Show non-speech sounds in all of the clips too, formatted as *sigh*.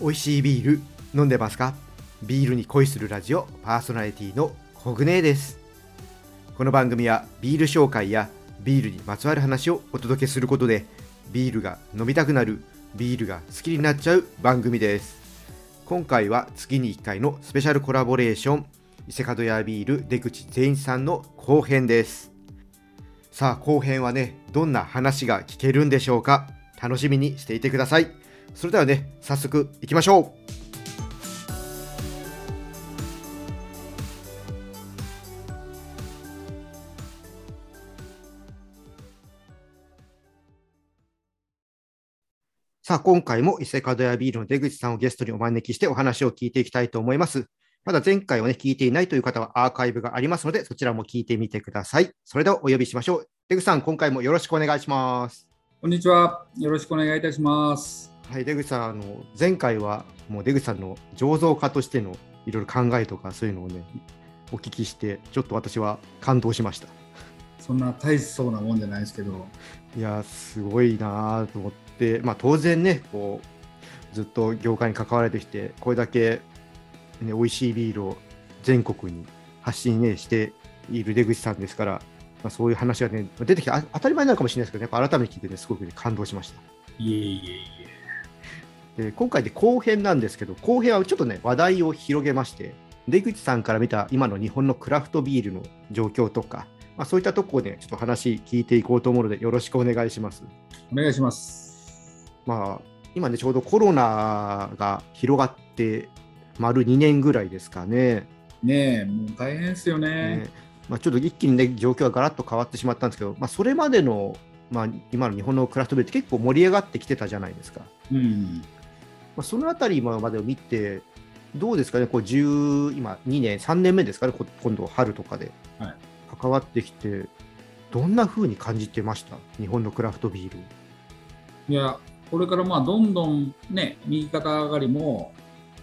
美味しいビール飲んでますか？ビールに恋するラジオパーソナリティのコグネです。この番組はビール紹介やビールにまつわる話をお届けすることでビールが飲みたくなるビールが好きになっちゃう番組です。今回は月に1回のスペシャルコラボレーション伊勢門屋ビール出口全員さんの後編です。さあ後編はねどんな話が聞けるんでしょうか？楽しみにしていてください。それではね早速いきましょうさあ、今回も伊勢門屋ビールの出口さんをゲストにお招きしてお話を聞いていきたいと思います。まだ前回をね、聞いていないという方はアーカイブがありますので、そちらも聞いてみてください。それではお呼びしましょう。出口さん、今回もよろしくお願いします。こんにちは。よろしくお願いいたします。はい、出口さん、あの前回はもう出口さんの醸造家としてのいろいろ考えとかそういうのをね、お聞きして、ちょっと私は感動しました。そんな大層なもんじゃないですけど。いや、すごいなと思って、まあ、当然ね、こうずっと業界に関われてきて、これだけ、ね、美味しいビールを全国に発信、ね、している出口さんですから、まあ、そういう話が、ね、出てきて当たり前なのかもしれないですけど、ね、改めて聞いて、ね、すごく、ね、感動しました。いえいえいえ。で今回で後編なんですけど、後編はちょっとね、話題を広げまして、出口さんから見た今の日本のクラフトビールの状況とか、まあ、そういったところでちょっと話聞いていこうと思うので、よろしくお願いします。お願いします。まあ、今ね、ちょうどコロナが広がって、丸2年ぐらいですかね。ねえ、もう大変ですよね。ねまあ、ちょっと一気に、ね、状況がガラッと変わってしまったんですけど、まあ、それまでの、まあ、今の日本のクラフトビールって結構盛り上がってきてたじゃないですか。うんまあ、そのあたりまでを見て、どうですかね、こう10今、2年、3年目ですかね、今度、春とかで。関わってきて、どんな風に感じてました、日本のクラフトビール。いや、これからまあどんどんね、右肩上がりも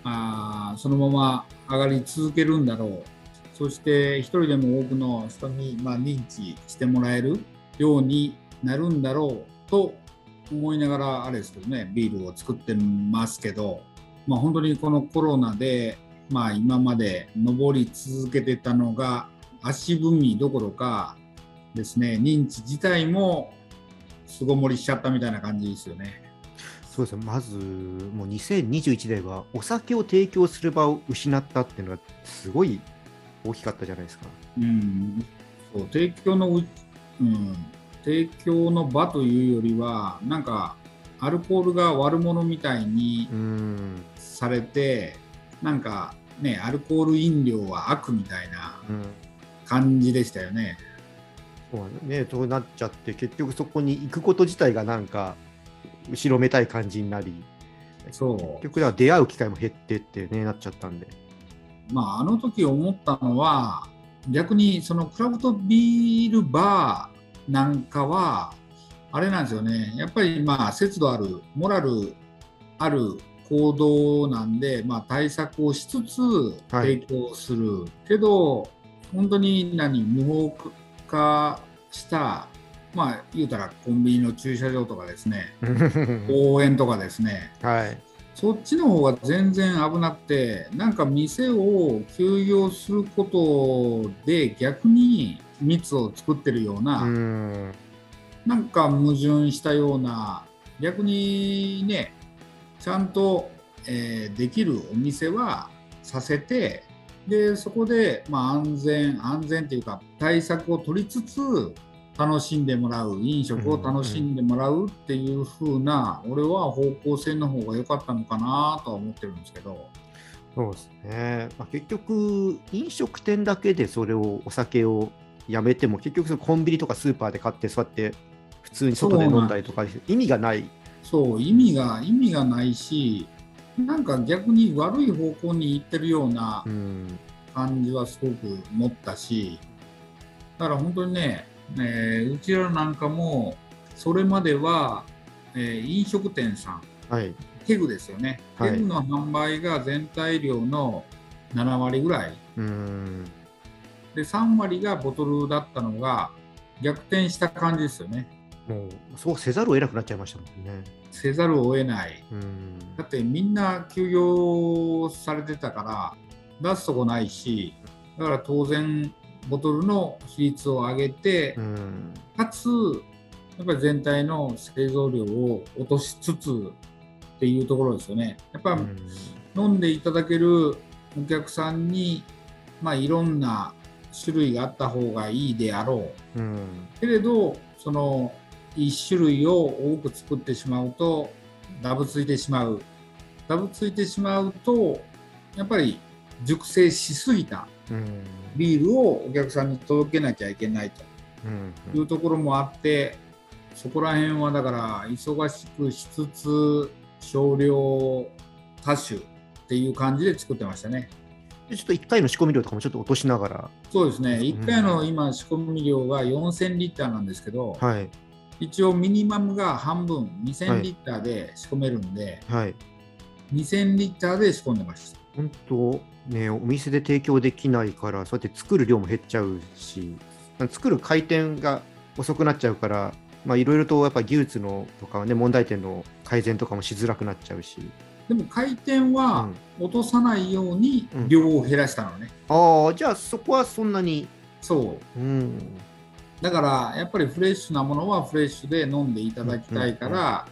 あそのまま上がり続けるんだろう、そして一人でも多くの人にまあ認知してもらえるようになるんだろうと思いながら、あれですけどね、ビールを作ってますけど、まあ、本当にこのコロナで、まあ、今まで上り続けてたのが足踏みどころかですね認知自体も巣ごもりしちゃったみたいな感じですよね。そうですまずもう2021年はお酒を提供する場を失ったっていうのがすごい大きかったじゃないですか。うん、そう提供の、うん、提供の場というよりはなんかアルコールが悪者みたいにされて、うん、なんかねアルコール飲料は悪みたいな感じでしたよね。そうねそうなっちゃって結局そこに行くこと自体がなんか後ろめたい感じになりそう結局では出会う機会も減ってってねなっちゃったんで。まあ、あの時思ったのは逆にそのクラフトビールバーなんかはあれなんですよね。やっぱりまあ節度あるモラルある行動なんで、まあ、対策をしつつ提供する、はい、けど本当に何無法化したまあ言うたらコンビニの駐車場とかですね。*laughs* 公園とかですね、はい、そっちの方が全然危なくてなんか店を休業することで逆に密を作ってるようななんか矛盾したような逆にねちゃんと、えー、できるお店はさせてでそこで、まあ、安全安全っていうか対策を取りつつ楽しんでもらう飲食を楽しんでもらうっていう風な、うんうん、俺は方向性の方が良かったのかなとは思ってるんですけど。そうですね、まあ、結局、飲食店だけでそれをお酒をやめても、結局そのコンビニとかスーパーで買って、そうやって普通に外で飲んだりとか、意味がない。そう、意味が意味がないし、なんか逆に悪い方向に行ってるような感じはすごく持ったし、だから本当にね、えー、うちらなんかもそれまでは、えー、飲食店さん、はい、ケグですよね、はい、ケグの販売が全体量の7割ぐらいで3割がボトルだったのが逆転した感じですよね。もうそうせざるを得なくなっちゃいましたもんね。せざるを得ない。うんだってみんな休業されてたから出すとこないしだから当然ボトルの比率を上げて、うんかつやっぱり全体の製造量を落としつつっていうところですよね。やっぱ飲んでいただけるお客さんに、まあ、いろんな種類があった方がいいであろう。うん。けれどその1種類を多く作ってしまうとダブついてしまう。ダブついてしまうとやっぱり熟成しすぎたうん。ビールをお客さんに届けなきゃいけないと。うん。いうところもあってそこら辺はだから忙しくしつつ少量多種っていう感じで作ってましたね。でちょっと1回の仕込み量とかもちょっと落としながら、そうですね、うん。1回の今仕込み量が4000リッターなんですけど、はい。一応ミニマムが半分は2000いリッターで仕込めるんで、はい。2000リッターで仕込んでました。本当ねお店で提供できないからそうやって作る量も減っちゃうし作る回転が遅くなっちゃうからまあいろいろとやっぱ技術のとかね問題点の改善とかもしづらくなっちゃうしでも回転は落とさないようにうん。量を減らしたのね。ああじゃあそこはそんなに。そう。うん。だからやっぱりフレッシュなものはフレッシュで飲んでいただきたいから、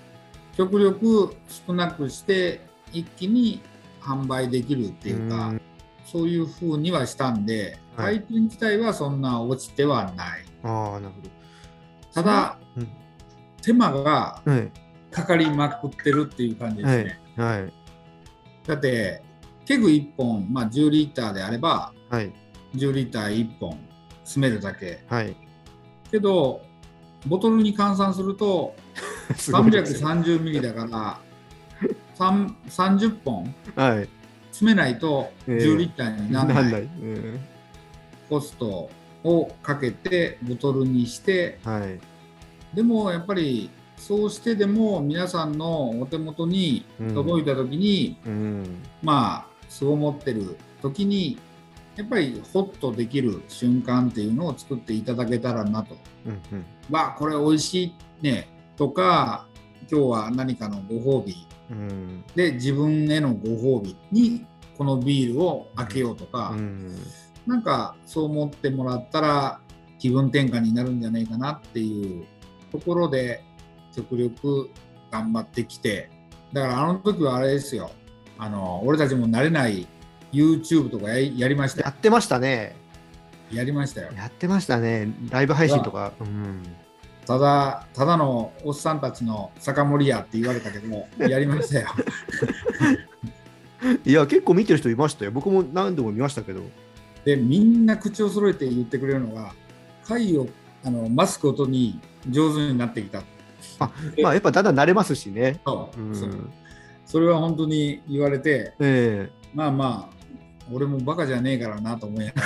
極力少なくして一気に販売できるっていうか、うん。そういう風にはしたんで、はい。回転自体はそんな落ちてはない。ああなるほど。ただ、うん。手間がはい。かかりまくってるっていう感じですね。はいだって、ケグ1本、まあ、10リッターであれば、はい。10リッター1本詰めるだけ。はい。けど、ボトルに換算すると、*laughs* すごいですね。330ミリだから、3 30本はい。詰めないとええ10リッターにならない,、なんない、うんコストをかけてボトルにして、はい。でもやっぱりそうしてでも皆さんのお手元に届いた時に、うん。まあそう思ってる時にやっぱりホッとできる瞬間っていうのを作っていただけたらなと。うんうん。わあこれ美味しいね。とか今日は何かのご褒美。うん。で自分へのご褒美にこのビールを開けようとか、うん。なんかそう思ってもらったら気分転換になるんじゃないかなっていうところで極力頑張ってきてだからあの時はあれですよ。あの俺たちも慣れない YouTube とかややりました。よやってましたね。やりましたよ。やってましたね。ライブ配信とか。うん。ただただのおっさんたちの酒盛りやって言われたけども *laughs* やりましたよ。*laughs* いや結構見てる人いましたよ。僕も何度も見ましたけど。でみんな口を揃えて言ってくれるのが貝をあの増すことに上手になってきたまあやっぱだんだん慣れますしね。そううん。そう。それは本当に言われてえまあまあ俺もバカじゃねえからなと思いなが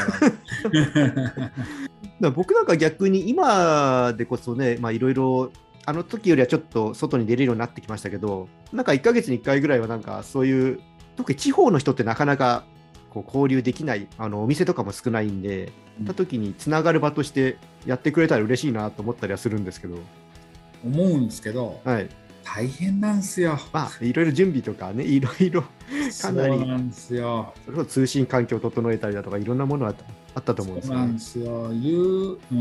ら。*laughs* 僕なんか逆に今でこそねまあいろいろあの時よりはちょっと外に出れるようになってきましたけどなんか1ヶ月に1回ぐらいはなんかそういう特に地方の人ってなかなかこう交流できないあのお店とかも少ないんで、うん。た時につながる場としてやってくれたら嬉しいなと思ったりはするんですけど、思うんですけどはい、大変なんですよ。まあいろいろ準備とかねいろいろ *laughs* かなりそうなんですよ。それこそ通信環境を整えたりだとかいろんなものがあったと思うんですそうなんよね。ですよ。You うん、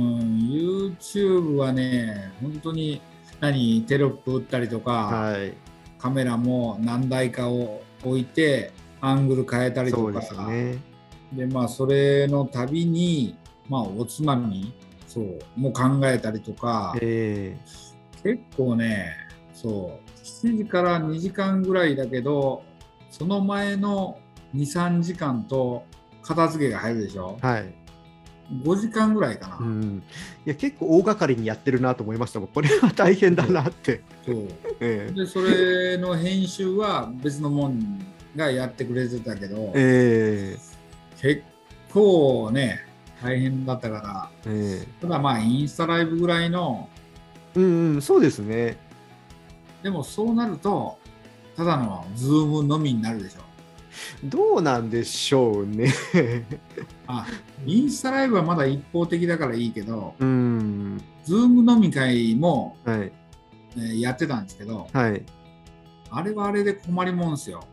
YouTube はね、本当に何テロップ打ったりとか、はい、カメラも何台かを置いてアングル変えたりとかそうでね。でまあそれのたびにまあおつまみそうもう考えたりとかえ結構ねそう7時から2時間ぐらいだけどその前の23時間と片付けが入るでしょ？ーはい。5時間ぐらいかな、うん、いや結構大掛かりにやってるなと思いましたもん。これは大変だなって。そう。*laughs* え。でそれの編集は別のもんがやってくれてたけど、ええ。結構ね大変だったから。ええ。ただまあインスタライブぐらいのうんうん、そうですね。でもそうなるとただのズーム飲みになるでしょどうなんでしょうね *laughs* あインスタライブはまだ一方的だからいいけど、うん。ズーム飲み会も、はい。えーやってたんですけど、はい。あれはあれで困りもんですよ。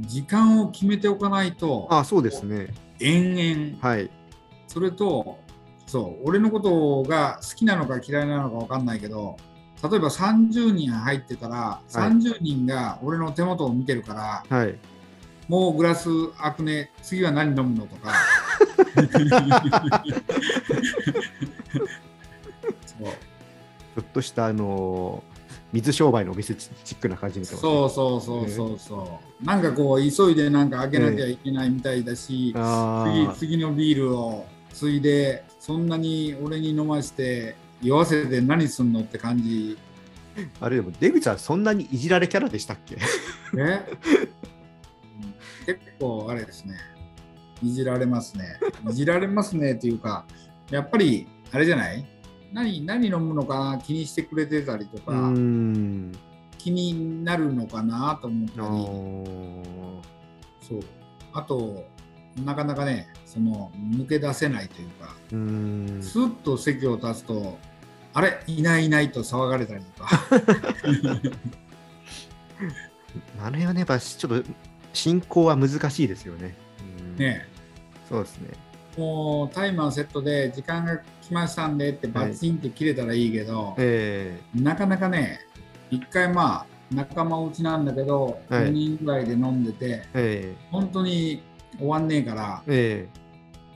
時間を決めておかないと、あ、そうですね。延々、はい。それと、そう、俺のことが好きなのか嫌いなのか分かんないけど、例えば30人入ってたら、30人が俺の手元を見てるから、はい、もうグラス開くね、次は何飲むのとか。*laughs* そう。ちょっとしたあの水商売のお店チックな感じみたいな、そうそうそうそうそう、なんかこう急いでなんか開けなきゃいけないみたいだし、えー、次次のビールをついでそんなに俺に飲まして酔わせて何すんのって感じ。あれでも出口はそんなにいじられキャラでしたっけ？え結構あれですね。いじられますね。いじられますねっていうかやっぱりあれじゃない？何何飲むのかな？気にしてくれてたりとか気になるのかな？と思ったり。そう。あとなかなかねその抜け出せないというかスッと席を立つとあれいないいないと騒がれたりとか。あれはねやっぱちょっと進行は難しいですよね。ね。そうですね。もうタイマーセットで時間が来ましたんでってバッチンって切れたらいいけど、はいえ。ー、なかなかね一回まあ仲間内なんだけど、はい、4人ぐらいで飲んでて、えー、本当に終わんねえから、え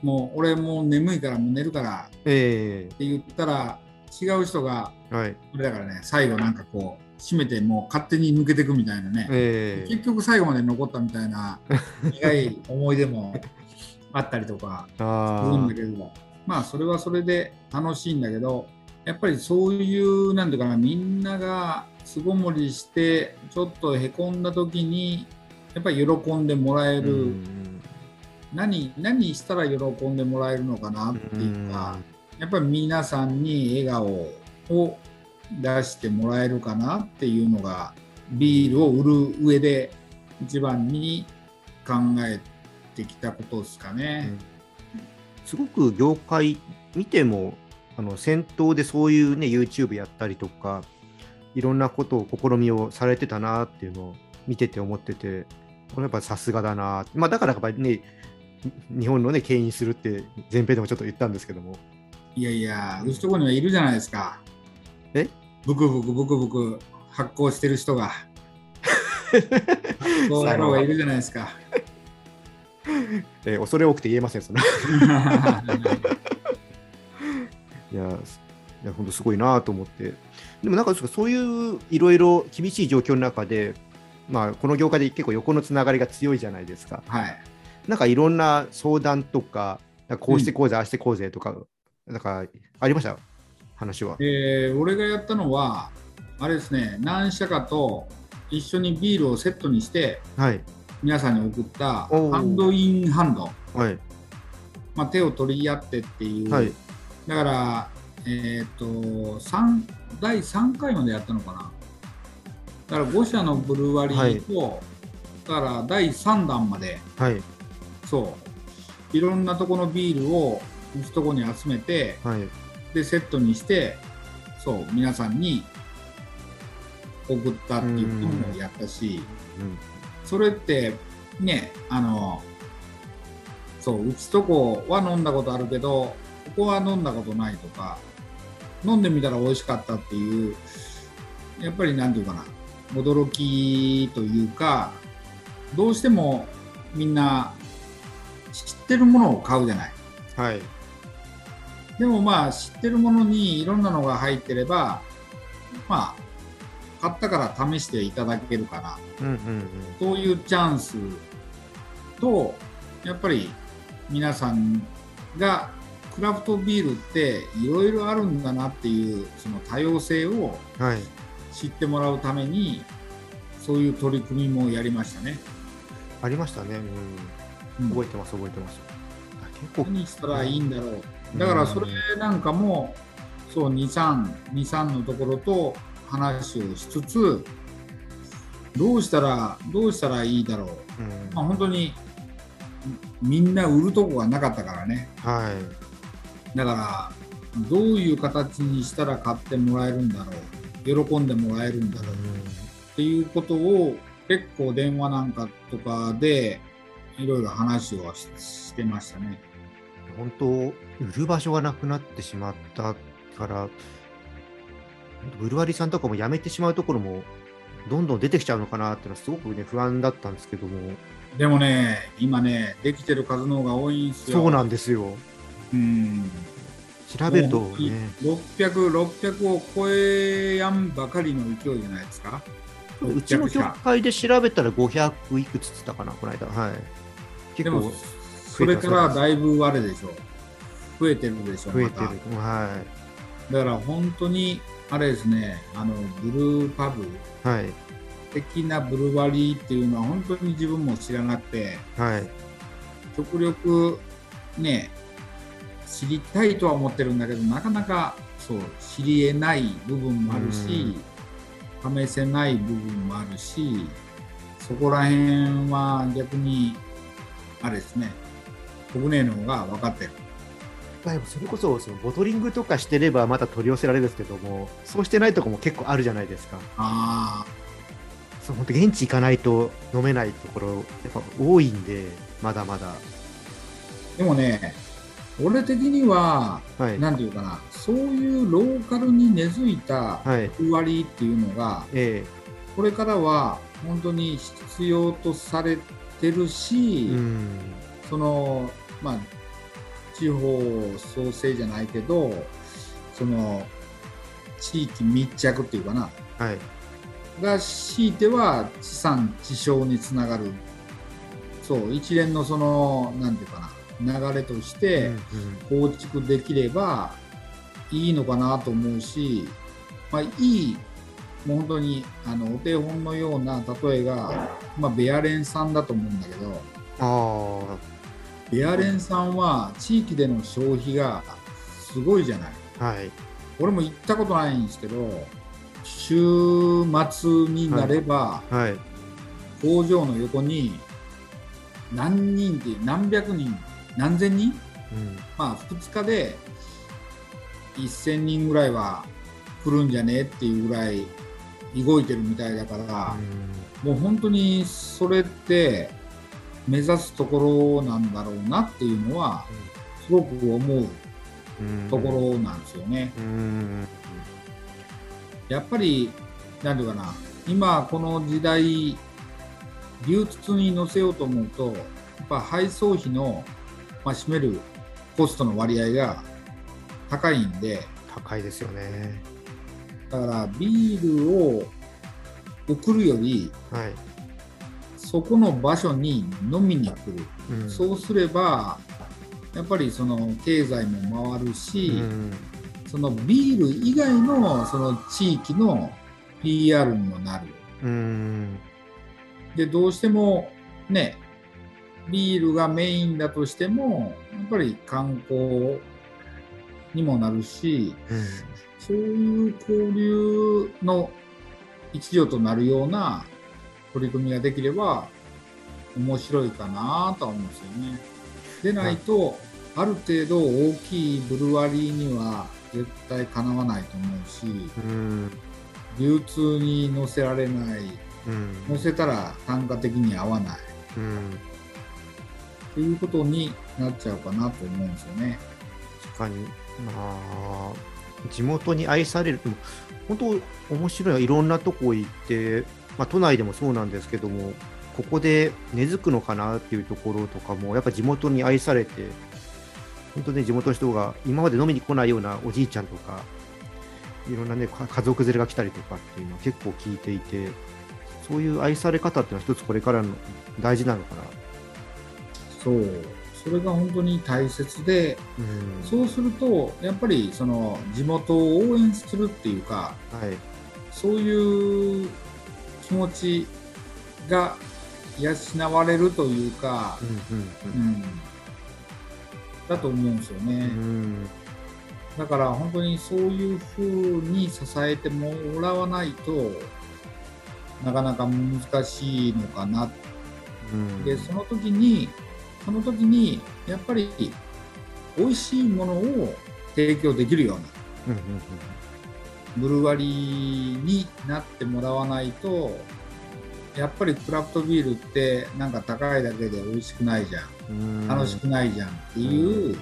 ー、もう俺もう眠いからもう寝るからって言ったら違う人が、はい、れだからね最後なんかこう閉めてもう勝手に抜けていくみたいなね、えー、結局最後まで残ったみたいな苦い思い出もあったりとかするんだけどまあそれはそれで楽しいんだけどやっぱりそういうなんていうかなみんなが巣ごもりしてちょっとへこんだ時にやっぱり喜んでもらえる、何何したら喜んでもらえるのかなっていうか、やっぱり皆さんに笑顔を出してもらえるかなっていうのがビールを売る上で一番に考えてきたことですかね。うん、すごく業界見てもあの先頭でそういうね YouTube やったりとかいろんなことを試みをされてたなっていうのを見てて思っててこれやっぱさすがだな、まあ、だからやっぱりね日本のね牽引するって前編でもちょっと言ったんですけども。いやいやうちとこにはいるじゃないですか。え？ブクブクブクブク発酵してる人が。そう野郎がいるじゃないですか。*laughs* えー、恐れ多くて言えませんそれ *laughs* いやいや本当すごいなと思って。でもなんかそういういろいろ厳しい状況の中でまあこの業界で結構横のつながりが強いじゃないですか。はいなんかいろんな相談とかこうしてこうぜ、うん、ああしてこうぜとかなんかありました？話は。えー、俺がやったのは、あれですね、何社かと一緒にビールをセットにして、はい、皆さんに送ったハンドインハンド、はい。まあ、手を取り合ってっていう、はい、だから、えーと、第3回までやったのかな。だから5社のブルワリーと、はい、だから第3弾まで、はい、そう。いろんなとこのビールをうちとこに集めて、はい、でセットにしてそう皆さんに送ったっていうこともやったし、それってねあのそううちとこは飲んだことあるけどここは飲んだことないとか飲んでみたら美味しかったっていうやっぱり何て言うかな驚きというかどうしてもみんな知ってるものを買うじゃない。はい。でもまあ知ってるものにいろんなのが入ってればまあ買ったから試していただけるかな、うんうんうん、そういうチャンスとやっぱり皆さんがクラフトビールっていろいろあるんだなっていうその多様性を知ってもらうために、そういう取り組みもやりましたね。ありましたね、うん、覚えてます、覚えてます。結構何したらいいんだろう。だからそれなんかもそう2323のところと話をしつつどうしたらどうしたらいいだろう。まあ、本当にみんな売るとこがなかったからね、はい、だからどういう形にしたら買ってもらえるんだろう。喜んでもらえるんだろう、っていうことを結構電話なんかとかでいろいろ話をしてましたね。本当売る場所がなくなってしまったからブルワリーさんとかも辞めてしまうところもどんどん出てきちゃうのかなっていうのはすごくね不安だったんですけども。でもね今ねできてる数の方が多いんですよ。そうなんですよ。うん。調べるとね。600、600を超えやんばかりの勢いじゃないですか？うちの協会で調べたら500いくつつったかなこの間。はい結構それからだいぶあれでしょ増えてるでしょ増えてる、はい。だから本当にあれですね、あのブルーパブ的なブルワリーっていうのは本当に自分も知らなくて、はい、極力ね、知りたいとは思ってるんだけど、なかなかそう知りえない部分もあるし、試せない部分もあるし、そこら辺は逆に、あれですね、国内の方が分かってる。それこそそのボトリングとかしてればまた取り寄せられるんですけどもそうしてないとこも結構あるじゃないですか。あそう本当現地行かないと飲めないところやっぱ多いんでまだまだ。でもね俺的には、はい、なんていうかなそういうローカルに根付いた役割っていうのが、はいええ、これからは本当に必要とされてるし、うん、そのまあ地方創生じゃないけどその地域密着っていうかな、はい、が強いては地産地消につながる。そう一連のそのなんていうかな流れとして構築できればいいのかなと思うし、まあ、いいもう本当にあのお手本のような例えが、まあ、ベアレンさんだと思うんだけどあベアレンさんは地域での消費がすごいじゃない。はい、俺も行ったことないんですけど週末になれば、はい。はい、工場の横に何人って何百人何千人、うん、まあ2日で1000人ぐらいは来るんじゃねっていうぐらい動いてるみたいだから、うん、もう本当にそれって目指すところなんだろうなっていうのはすごく思うところなんですよね。やっぱり何て言うかな今この時代流通に乗せようと思うとやっぱ配送費の、まあ、占めるコストの割合が高いんで高いですよねだからビールを送るより、はい、そこの場所に飲みに来る、うん、そうすればやっぱりその経済も回るし、うん、そのビール以外のその地域の PR にもなる。うん、でどうしてもねビールがメインだとしてもやっぱり観光にもなるし、うん、そういう交流の一助となるような取り組みができれば面白いかなとは思うんですよね。でないと、ある程度大きいブルワリーには絶対かなわないと思うし、うん、流通に乗せられない、うん、乗せたら単価的に合わない、うん、っていうことになっちゃうかなと思うんですよね。確かに。まあ地元に愛される本当面白いいろんなとこ行ってまあ、都内でもそうなんですけども、ここで根付くのかなっていうところとかも、やっぱ地元に愛されて、本当ね、地元の人が今まで飲みに来ないようなおじいちゃんとか、いろんなね、家族連れが来たりとかっていうのは結構聞いていて、そういう愛され方っていうのは一つこれからの大事なのかな。そう、それが本当に大切で、うん、そうすると、やっぱりその地元を応援するっていうか、はい、そういう気持ちが養われるというか、うん、だと思うんですよね。だから本当にそういうふうに支えてもらわないとなかなか難しいのかな。うん、でその時にその時にやっぱり美味しいものを提供できるような、ブルワリーになってもらわないとやっぱりクラフトビールってなんか高いだけで美味しくないじゃん。楽しくないじゃんっていう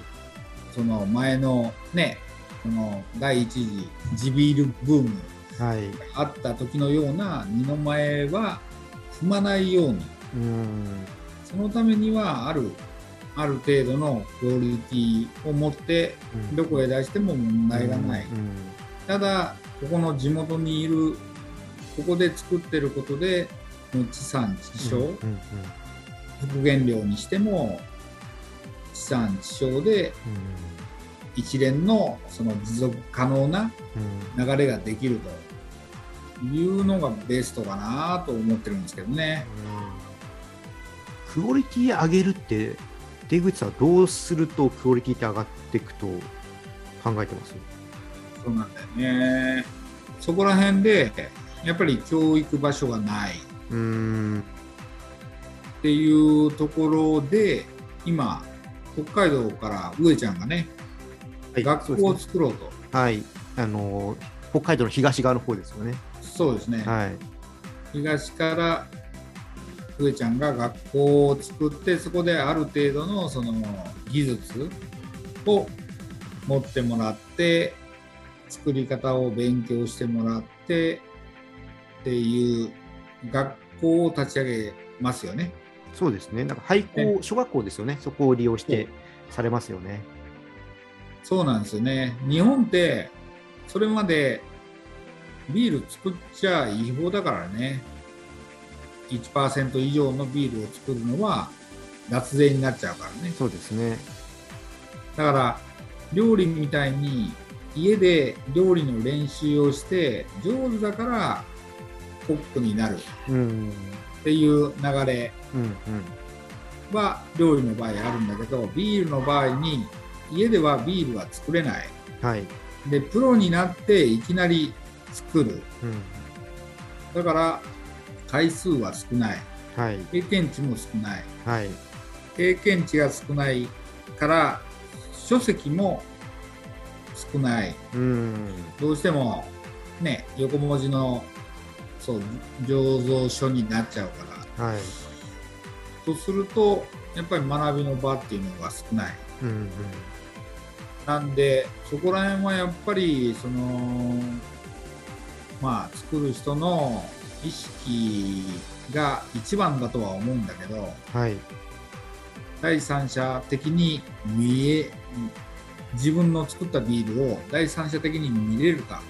その前のねその第一次地ビールブームはい、あった時のような二の前は踏まないようにそのためにはあるある程度のクオリティを持ってどこへ出しても問題がない、ただここの地元にいるここで作ってることで地産地消、復元量にしても地産地消で一連のその持続可能な流れができるというのがベストかなと思ってるんですけどね。クオリティ上げるって出口さんどうするとクオリティって上がっていくと考えてます？そうなんだよね。そこら辺でやっぱり教育場所がないっていうところで今北海道から上ちゃんがねはい、学校を作ろうと。はい、あの北海道の東側の方ですよね。そうですね。はい、東から上ちゃんが学校を作ってそこである程度のその技術を持ってもらって作り方を勉強してもらってっていう学校を立ち上げますよね。そうですね。なんか廃校、小学校ですよね。そこを利用してされますよね。そうなんですよね。日本ってそれまでビール作っちゃ違法だからね。1%以上のビールを作るのは脱税になっちゃうからね。そうですね。だから料理みたいに家で料理の練習をして上手だからコックになるっていう流れは料理の場合あるんだけどビールの場合に家ではビールは作れない、はい、でプロになっていきなり作る、うん、だから回数は少ない、はい、経験値も少ない、はい、経験値が少ないから書籍も少ない、うん、どうしてもね横文字のそう醸造書になっちゃうから、はい、とするとやっぱり学びの場っていうのが少ない、うんうん、なんでそこら辺はやっぱりそのまあ作る人の意識が一番だとは思うんだけど、はい、第三者的に見え自分の作ったビールを第三者的に見れるか。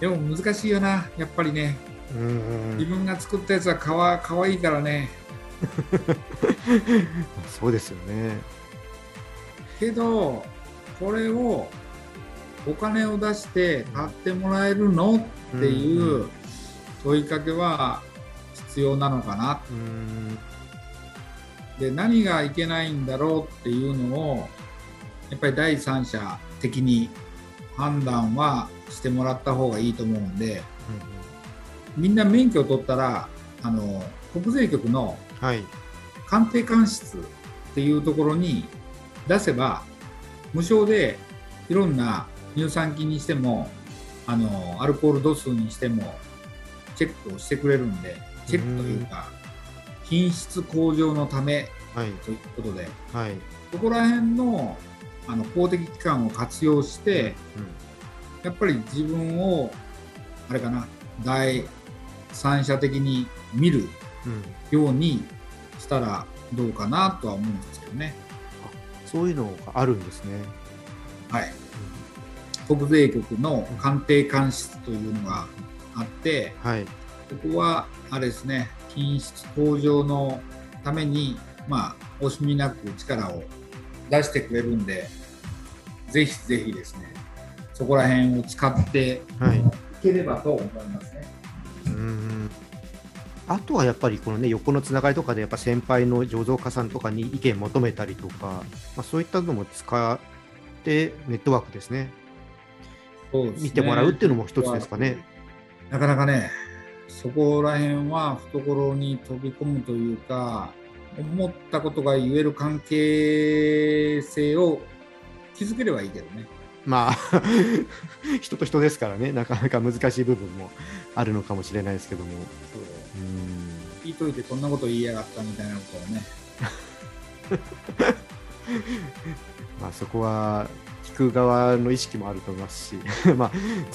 でも難しいよなやっぱりね。自分が作ったやつはかわかわいいからね。*laughs* そうですよね。けどこれをお金を出して買ってもらえるのっていう問いかけは必要なのかな。で何がいけないんだろうっていうのをやっぱり第三者的に判断はしてもらった方がいいと思うんで、みんな免許を取ったらあの国税局の鑑定官室っていうところに出せば無償でいろんな乳酸菌にしてもあのアルコール度数にしてもチェックをしてくれるんでチェックというか品質向上のためということで、はい、そこら辺のあの公的機関を活用して、やっぱり自分をあれかな第三者的に見るようにしたらどうかなとは思うんですけどね。そういうのがあるんですね。はい。国税局の鑑定監視というのがあって、はい、ここはあれですね、品質向上のために、まあ、惜しみなく力を出してくれるんで、ぜひぜひですね、そこら辺を使っていければと思いますね。はい、うんあとはやっぱりこのね横のつながりとかでやっぱ先輩の醸造家さんとかに意見求めたりとか、まあ、そういったのも使ってネットワークですね。ね見てもらうっていうのも一つですかね。なかなかね、そこら辺は懐に飛び込むというか、思ったことが言える関係性を築ければいいけどね。まあ *laughs* 人と人ですからね、なかなか難しい部分もあるのかもしれないですけども。そう聞いといてこんなこと言いやがったみたいなことはね。*laughs* まあそこは聞く側の意識もあると思いますし *laughs* まあ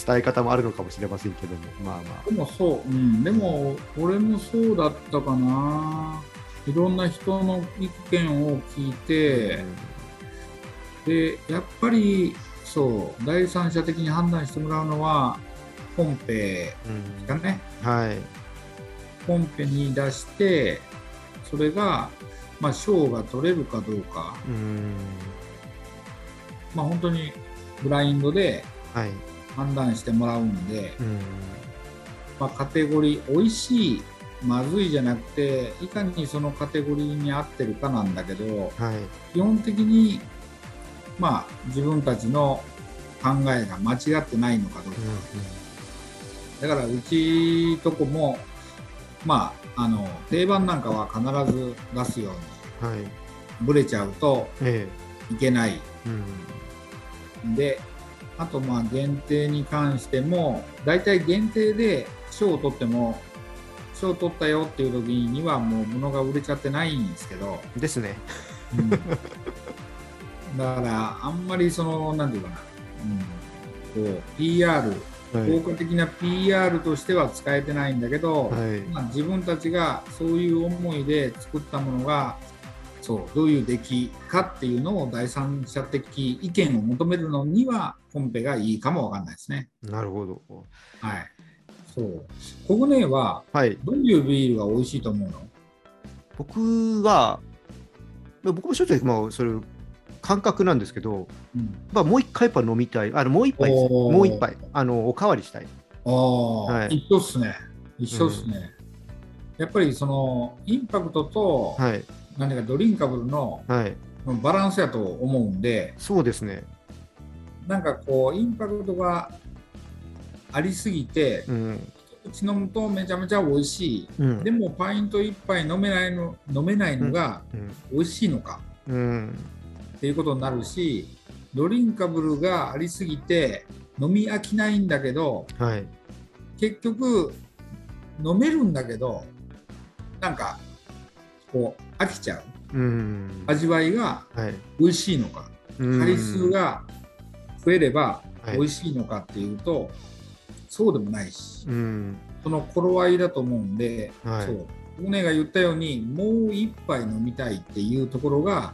伝え方もあるのかもしれませんけども、まあまあ。でもそう、うん、でも俺もそうだったかな。いろんな人の意見を聞いて、うん、でやっぱりそう第三者的に判断してもらうのは本編がね、うん、はい、本編に出してそれがまあ賞が取れるかどうか、うん、まあ本当にブラインドで判断してもらうんで、はい、まあ、カテゴリー美味しいまずいじゃなくていかにそのカテゴリーに合ってるかなんだけど、はい、基本的にまあ自分たちの考えが間違ってないのかどうか、うんうん、だからうちとこもまああの定番なんかは必ず出すように、はい、ブレちゃうといけない、ええうん、であとまあ限定に関しても大体限定で賞を取っても賞取ったよっていう時にはもう物が売れちゃってないんですけど。ですね、うん、だからあんまりその何て言うかな、うん、こう PR 効果的な PR としては使えてないんだけど、はい、まあ、自分たちがそういう思いで作ったものがそうどういう出来かっていうのを第三者的意見を求めるのにはコンペがいいかもわかんないですね。なるほど。はい。そう。コグネは、はい、どういうビールが美味しいと思うの？僕は、僕も正直、まあ、それ、感覚なんですけど、うん、まあ、もう一回やっぱ飲みたい、あのもう一杯もう一杯、あのおかわりしたい。ああ、はい、一緒っすね。一緒っすね。うん、やっぱりそのインパクトと、はい、何かドリンカブルの、はい、バランスやと思うんで、そうですね。なんかこう、インパクトがありすぎて、うん、口飲むとめちゃめちゃ美味しい、うん、でもパイント1杯飲めないの飲めないのが美味しいのか、うん、っていうことになるしドリンカブルがありすぎて飲み飽きないんだけど、はい、結局飲めるんだけどなんかこう飽きちゃう、うん、味わいが美味しいのか、はい、回数が増えれば美味しいのかっていうと、はいそうでもないし、うん、その頃合いだと思うんで、はい、そう。骨が言ったようにもう一杯飲みたいっていうところが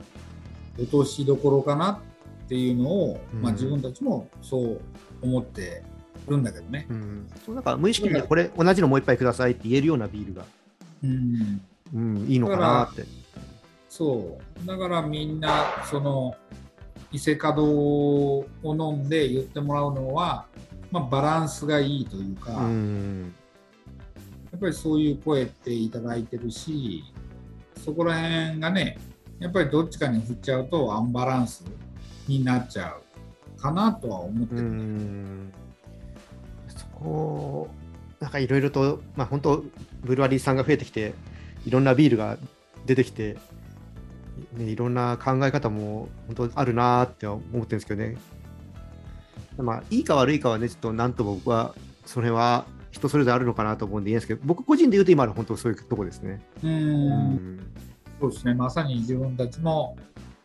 落としどころかなっていうのを、うん、まあ、自分たちもそう思ってるんだけどね。うん、そうなんか無意識にこれ同じのもう一杯くださいって言えるようなビールが、うん。うん、いいのかなって。そう。だからみんなその伊勢門を飲んで言ってもらうのはまあ、バランスがいいというか、うん、やっぱりそういう声っていただいてるしそこら辺がねやっぱりどっちかに振っちゃうとアンバランスになっちゃうかなとは思ってる、かいろいろと、まあ、本当ブルワリーさんが増えてきていろんなビールが出てきて、ね、いろんな考え方も本当あるなって思ってるんですけどね。まあ、いいか悪いかはね、ちょっとなんと僕は、それは人それぞれあるのかなと思うんでいいんですけど、僕個人で言うと今の本当そういうとこですね。うん。うん。そうですね、まさに自分たちも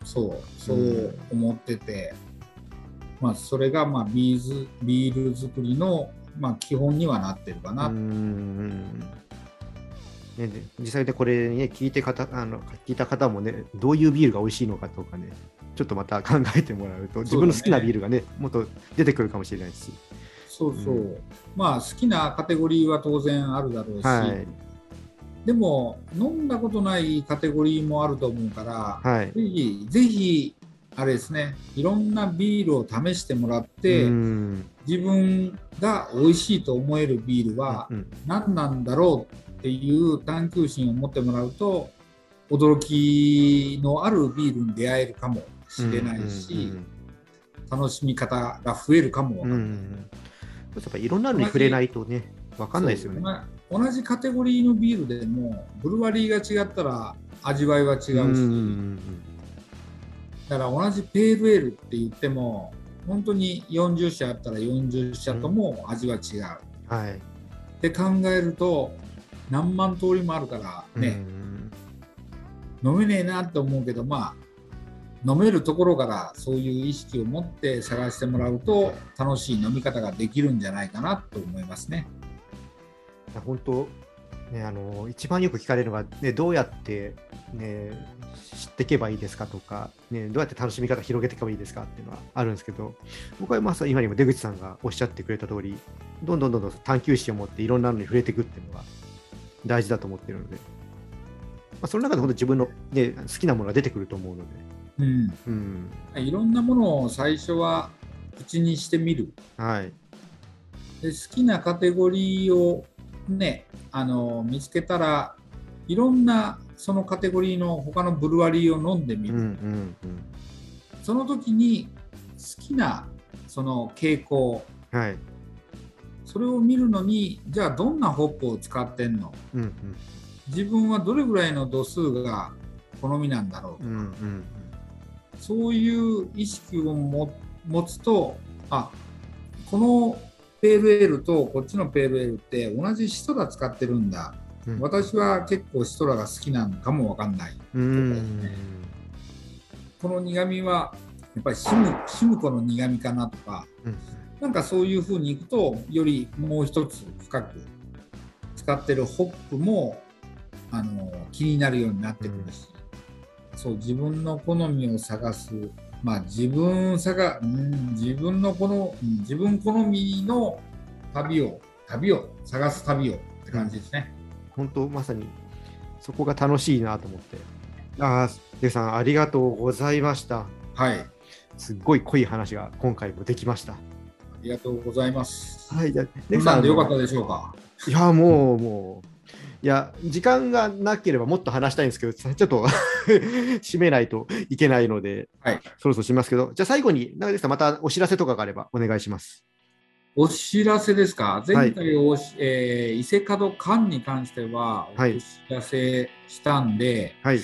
そう、そう思ってて、まあ、それがまあビーズビール作りのまあ基本にはなってるかな。うんね、実際でこれね、聞いて方あの聞いた方もね、どういうビールが美味しいのかとかね、ちょっとまた考えてもらうと、自分の好きなビールがね、もっと出てくるかもしれないし。そうそう、うん、まあ好きなカテゴリーは当然あるだろうし、はい、でも飲んだことないカテゴリーもあると思うから、はい、ぜひぜひあれですね。いろんなビールを試してもらって、うん、自分が美味しいと思えるビールは何なんだろうっていう探求心を持ってもらうと驚きのあるビールに出会えるかもしれないし、楽しみ方が増えるかもわかんない。うんうん、やっぱいろんなのに触れないとね、わかんないですよね。同じカテゴリーのビールでも、ブルワリーが違ったら、味わいは違うし、だから同じペールエールって言っても本当に40社あったら40社とも味は違う。はい、って考えると何万通りもあるからね、飲めねえなって思うけどまあ飲めるところからそういう意識を持って探してもらうと楽しい飲み方ができるんじゃないかなと思いますね。本当ね、あの一番よく聞かれるのが、ね、どうやって、ね、知っていけばいいですかとか、ね、どうやって楽しみ方広げていけばいいですかっていうのはあるんですけど、僕はまさ今にも出口さんがおっしゃってくれた通り、どんどんどんどん探求心を持っていろんなのに触れていくっていうのが大事だと思ってるので、まあ、その中で本当自分の、ね、好きなものが出てくると思うので。うん、うん、いろんなものを最初は口にしてみる。はい、で好きなカテゴリーをねあの見つけたらいろんなそのカテゴリーの他のブルワリーを飲んでみる、うんうんうん、その時に好きなその傾向、はい、それを見るのにじゃあどんなホップを使ってんの、うんうん、自分はどれぐらいの度数が好みなんだろうと。か、うんうん、そういう意識を持つとあこのペールエールとこっちのペールエールって同じシトラ使ってるんだ、うん、私は結構シトラが好きなのかもわかんない、ね、この苦みはやっぱりシムシムコの苦みかなとか、うん、なんかそういうふうにいくとよりもう一つ深く使ってるホップもあの気になるようになってくるし、うん、そう自分の好みを探すまあ、自分さが、うん、自分のこの、うん、自分好みの旅を、旅を、探す旅をって感じですね。本当、まさにそこが楽しいなと思って。ああ、デさん、ありがとうございました。はい。すっごい濃い話が今回もできました。ありがとうございます。はい、じゃあ、デさんでよかったでしょうか？いや、もう、もう。いや、時間がなければもっと話したいんですけど、ちょっと *laughs* 締めないといけないので、はい、そろそろしますけど、じゃあ最後に、長ですか、またお知らせとかがあればお願いします。お知らせですか、前回お、はい、えー、伊勢門館に関してはお知らせしたんで、はい、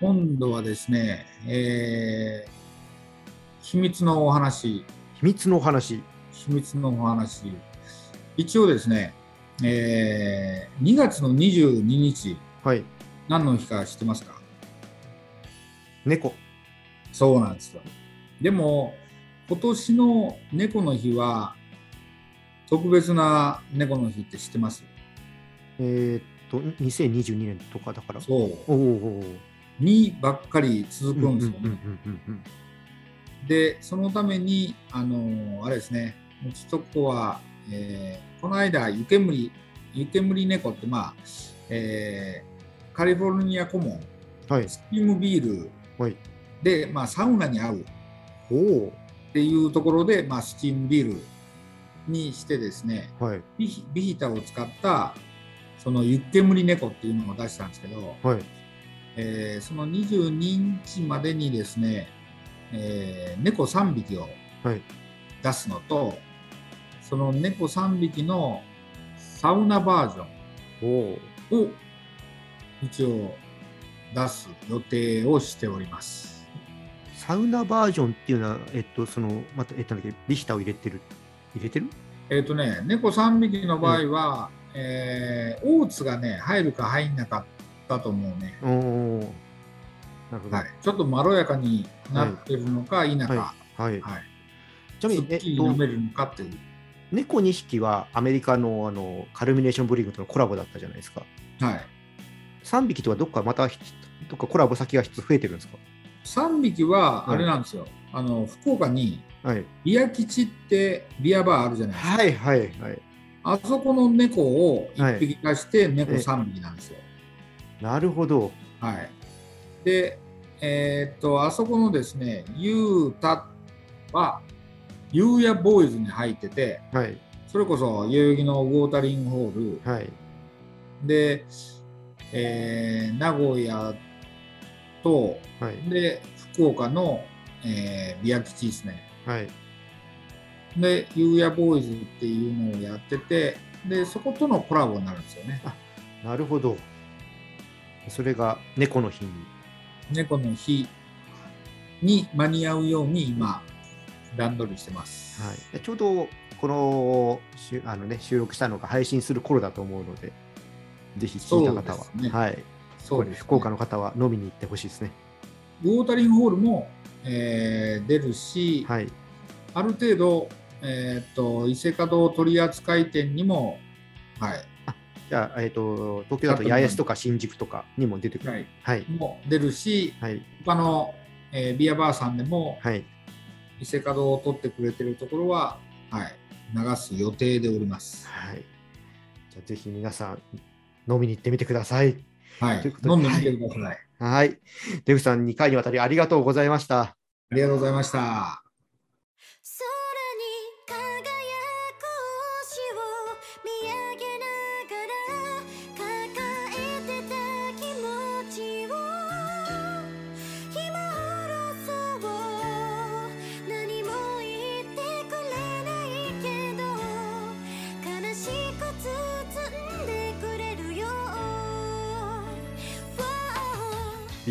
今度はですね、えー、秘密のお話。秘密のお話。秘密のお話。一応ですね、えー、2月の22日、はい、何の日か知ってますか？猫。そうなんですよ。でも、今年の猫の日は、特別な猫の日って知ってます？えー、っと、2022年とかだから。そう。おおにばっかり続くんですよね。で、そのために、あのあれですね、うちとこは、えー、この間湯煙湯煙猫ってまあ、えー、カリフォルニアコモン、はい、スチームビールで、はい、まあ、サウナに合うっていうところで、まあ、スチームビールにしてですね、はい、ビビヒタを使ったその湯煙猫っていうのを出したんですけど、はい。えー、その22日までにですね、えー、猫3匹を出すのと、はいその猫3匹のサウナバージョンを一応出す予定をしております。サウナバージョンっていうのは、えっと、その、また、えっと、リヒタを入れてる入れてる？えっとね、猫3匹の場合は、うん、えー、オーツがね、入るか入んなかったと思うね。おなるほど、はい、ちょっとまろやかになってるのか否か。はい。はい、はい、ちなみに、えっと、飲めるのかっていう。猫2匹はアメリカのあのカルミネーションブリーグとのコラボだったじゃないですか。はい。3匹とはどっかまたどっかコラボ先が増えてるんですか ?3 匹はあれなんですよ。はい、あの福岡にビア吉ってビアバーあるじゃないですか。はいはいはい。あそこの猫を1匹化して猫3匹なんですよ。なるほど。はい。で、えー、っと、あそこのですね、ユータはゆうやボーイズに入ってて、はい、それこそ代々木のウォータリングホール、はい、で、えー、名古屋と、はい、で福岡の、えー、ビア吉ですね。はい、で、ゆうやボーイズっていうのをやってて、でそことのコラボになるんですよね。あなるほど。それが猫の日に。猫の日に間に合うように今、段取りしてます。はい、ちょうどこのあの、ね、収録したのが配信する頃だと思うので、ぜひ聞いた方は、ね、はい、そうです、ね、福岡の方は飲みに行ってほしいですね。ウォータリングホールも、えー、出るし、はい、ある程度、えーと、伊勢門取扱店にも、はい、じゃあ、えーと、東京だと八重洲とか新宿とかにも出てくる。はい、はい、も出るし、はい、他の、えー、ビアバーさんでも、はい、伊勢門を取ってくれてるところは、はい、流す予定でおります。はい、じゃあぜひ皆さん飲みに行ってみてください。はい、飲んでみてください。はい。はいデフさん2回にわたりありがとうございました。ありがとうございました。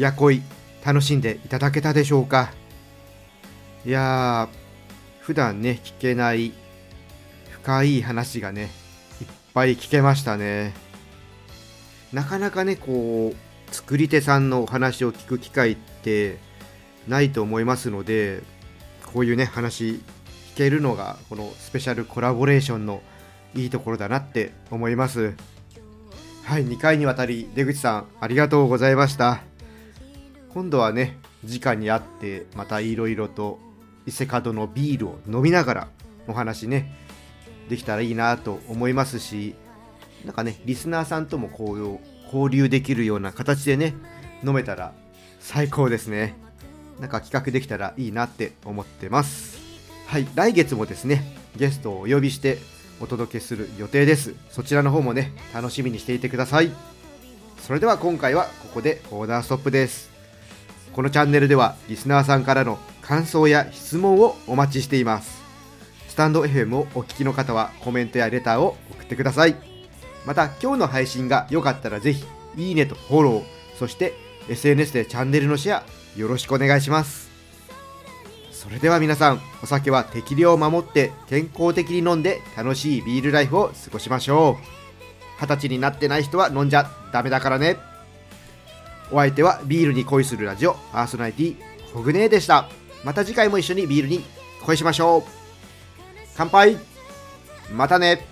やこい楽しんでいただけたでしょうか？いやー普段ね聞けない深い話がねいっぱい聞けましたね。なかなかねこう作り手さんのお話を聞く機会ってないと思いますのでこういうね話聞けるのがこのスペシャルコラボレーションのいいところだなって思います。はい2回にわたり出口さんありがとうございました。今度はね直に会ってまたいろいろと伊勢門のビールを飲みながらお話ねできたらいいなと思いますしなんかねリスナーさんともこう交流できるような形でね飲めたら最高ですね。なんか企画できたらいいなって思ってます。はい来月もですねゲストをお呼びしてお届けする予定です。そちらの方もね楽しみにしていてください。それでは今回はここでオーダーストップです。このチャンネルではリスナーさんからの感想や質問をお待ちしています。スタンド FM をお聞きの方はコメントやレターを送ってください。また今日の配信が良かったらぜひいいねとフォローそして SNS でチャンネルのシェアよろしくお願いします。それでは皆さんお酒は適量を守って健康的に飲んで楽しいビールライフを過ごしましょう。二十歳になってない人は飲んじゃダメだからね。お相手はビールに恋するラジオパーソナリティコグネーでした。また次回も一緒にビールに恋しましょう。乾杯。またね。